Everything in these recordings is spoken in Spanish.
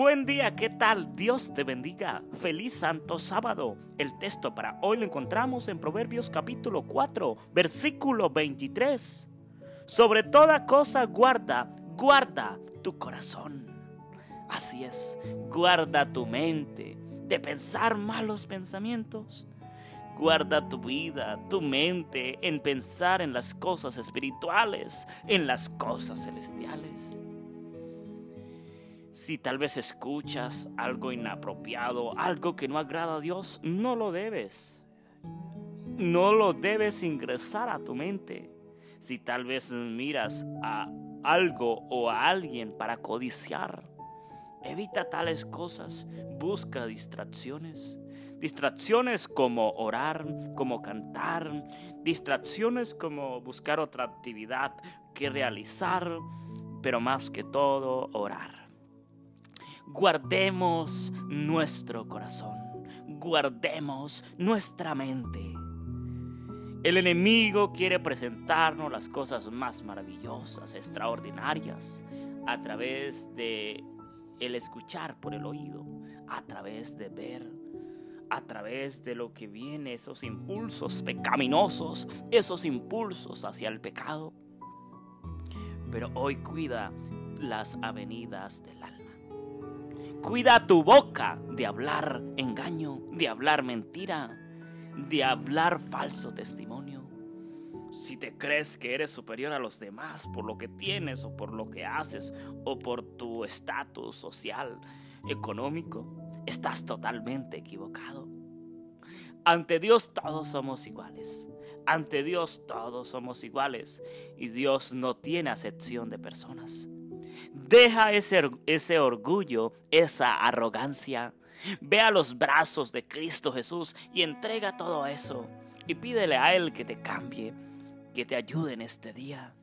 Buen día, ¿qué tal? Dios te bendiga. Feliz Santo Sábado. El texto para hoy lo encontramos en Proverbios capítulo 4, versículo 23. Sobre toda cosa guarda, guarda tu corazón. Así es, guarda tu mente de pensar malos pensamientos. Guarda tu vida, tu mente en pensar en las cosas espirituales, en las cosas celestiales. Si tal vez escuchas algo inapropiado, algo que no agrada a Dios, no lo debes. No lo debes ingresar a tu mente. Si tal vez miras a algo o a alguien para codiciar, evita tales cosas. Busca distracciones. Distracciones como orar, como cantar, distracciones como buscar otra actividad que realizar, pero más que todo orar. Guardemos nuestro corazón, guardemos nuestra mente. El enemigo quiere presentarnos las cosas más maravillosas, extraordinarias, a través de el escuchar por el oído, a través de ver, a través de lo que viene, esos impulsos pecaminosos, esos impulsos hacia el pecado. Pero hoy cuida las avenidas del alma. Cuida tu boca de hablar engaño, de hablar mentira, de hablar falso testimonio. Si te crees que eres superior a los demás por lo que tienes o por lo que haces o por tu estatus social, económico, estás totalmente equivocado. Ante Dios todos somos iguales. Ante Dios todos somos iguales y Dios no tiene acepción de personas. Deja ese, ese orgullo, esa arrogancia. Ve a los brazos de Cristo Jesús y entrega todo eso. Y pídele a Él que te cambie, que te ayude en este día.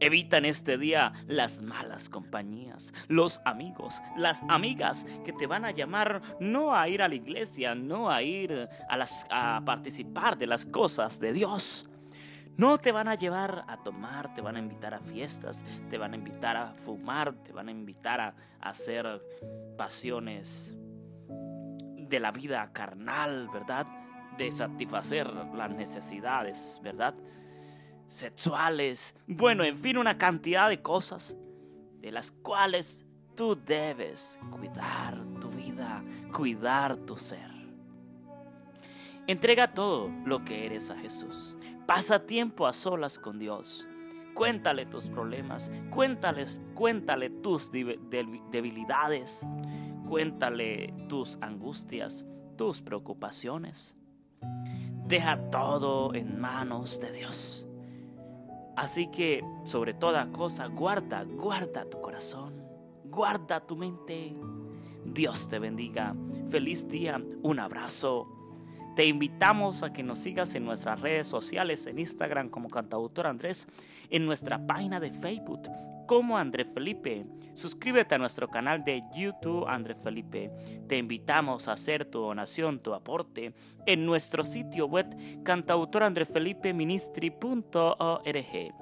Evita en este día las malas compañías, los amigos, las amigas que te van a llamar no a ir a la iglesia, no a ir a, las, a participar de las cosas de Dios, no te van a llevar a tomar, te van a invitar a fiestas, te van a invitar a fumar, te van a invitar a, hacer pasiones de la vida carnal, ¿verdad? De satisfacer las necesidades, ¿verdad? Sexuales. Bueno, en fin, una cantidad de cosas de las cuales tú debes cuidar tu vida, cuidar tu ser. Entrega todo lo que eres a Jesús. Pasa tiempo a solas con Dios. Cuéntale tus problemas, cuéntales, cuéntale tus debilidades, cuéntale tus angustias, tus preocupaciones. Deja todo en manos de Dios. Así que, sobre toda cosa, guarda, guarda tu corazón, guarda tu mente. Dios te bendiga. Feliz día. Un abrazo. Te invitamos a que nos sigas en nuestras redes sociales, en Instagram como cantautor Andrés, en nuestra página de Facebook como André Felipe. Suscríbete a nuestro canal de YouTube André Felipe. Te invitamos a hacer tu donación, tu aporte en nuestro sitio web cantautorandrefelipeministry.org.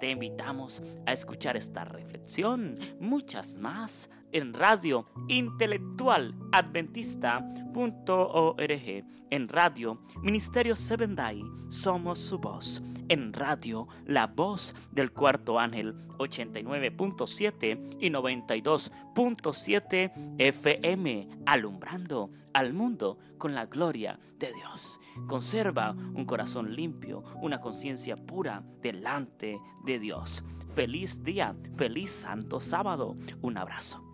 Te invitamos a escuchar esta reflexión, muchas más, en radio intelectual adventista.org, en radio Ministerio Seven Day, somos su voz, en radio La Voz del Cuarto Ángel 89.7 y 92.7 FM, alumbrando al mundo con la gloria de Dios. Conserva un corazón limpio, una conciencia pura delante de Dios. Feliz día, feliz santo sábado. Un abrazo.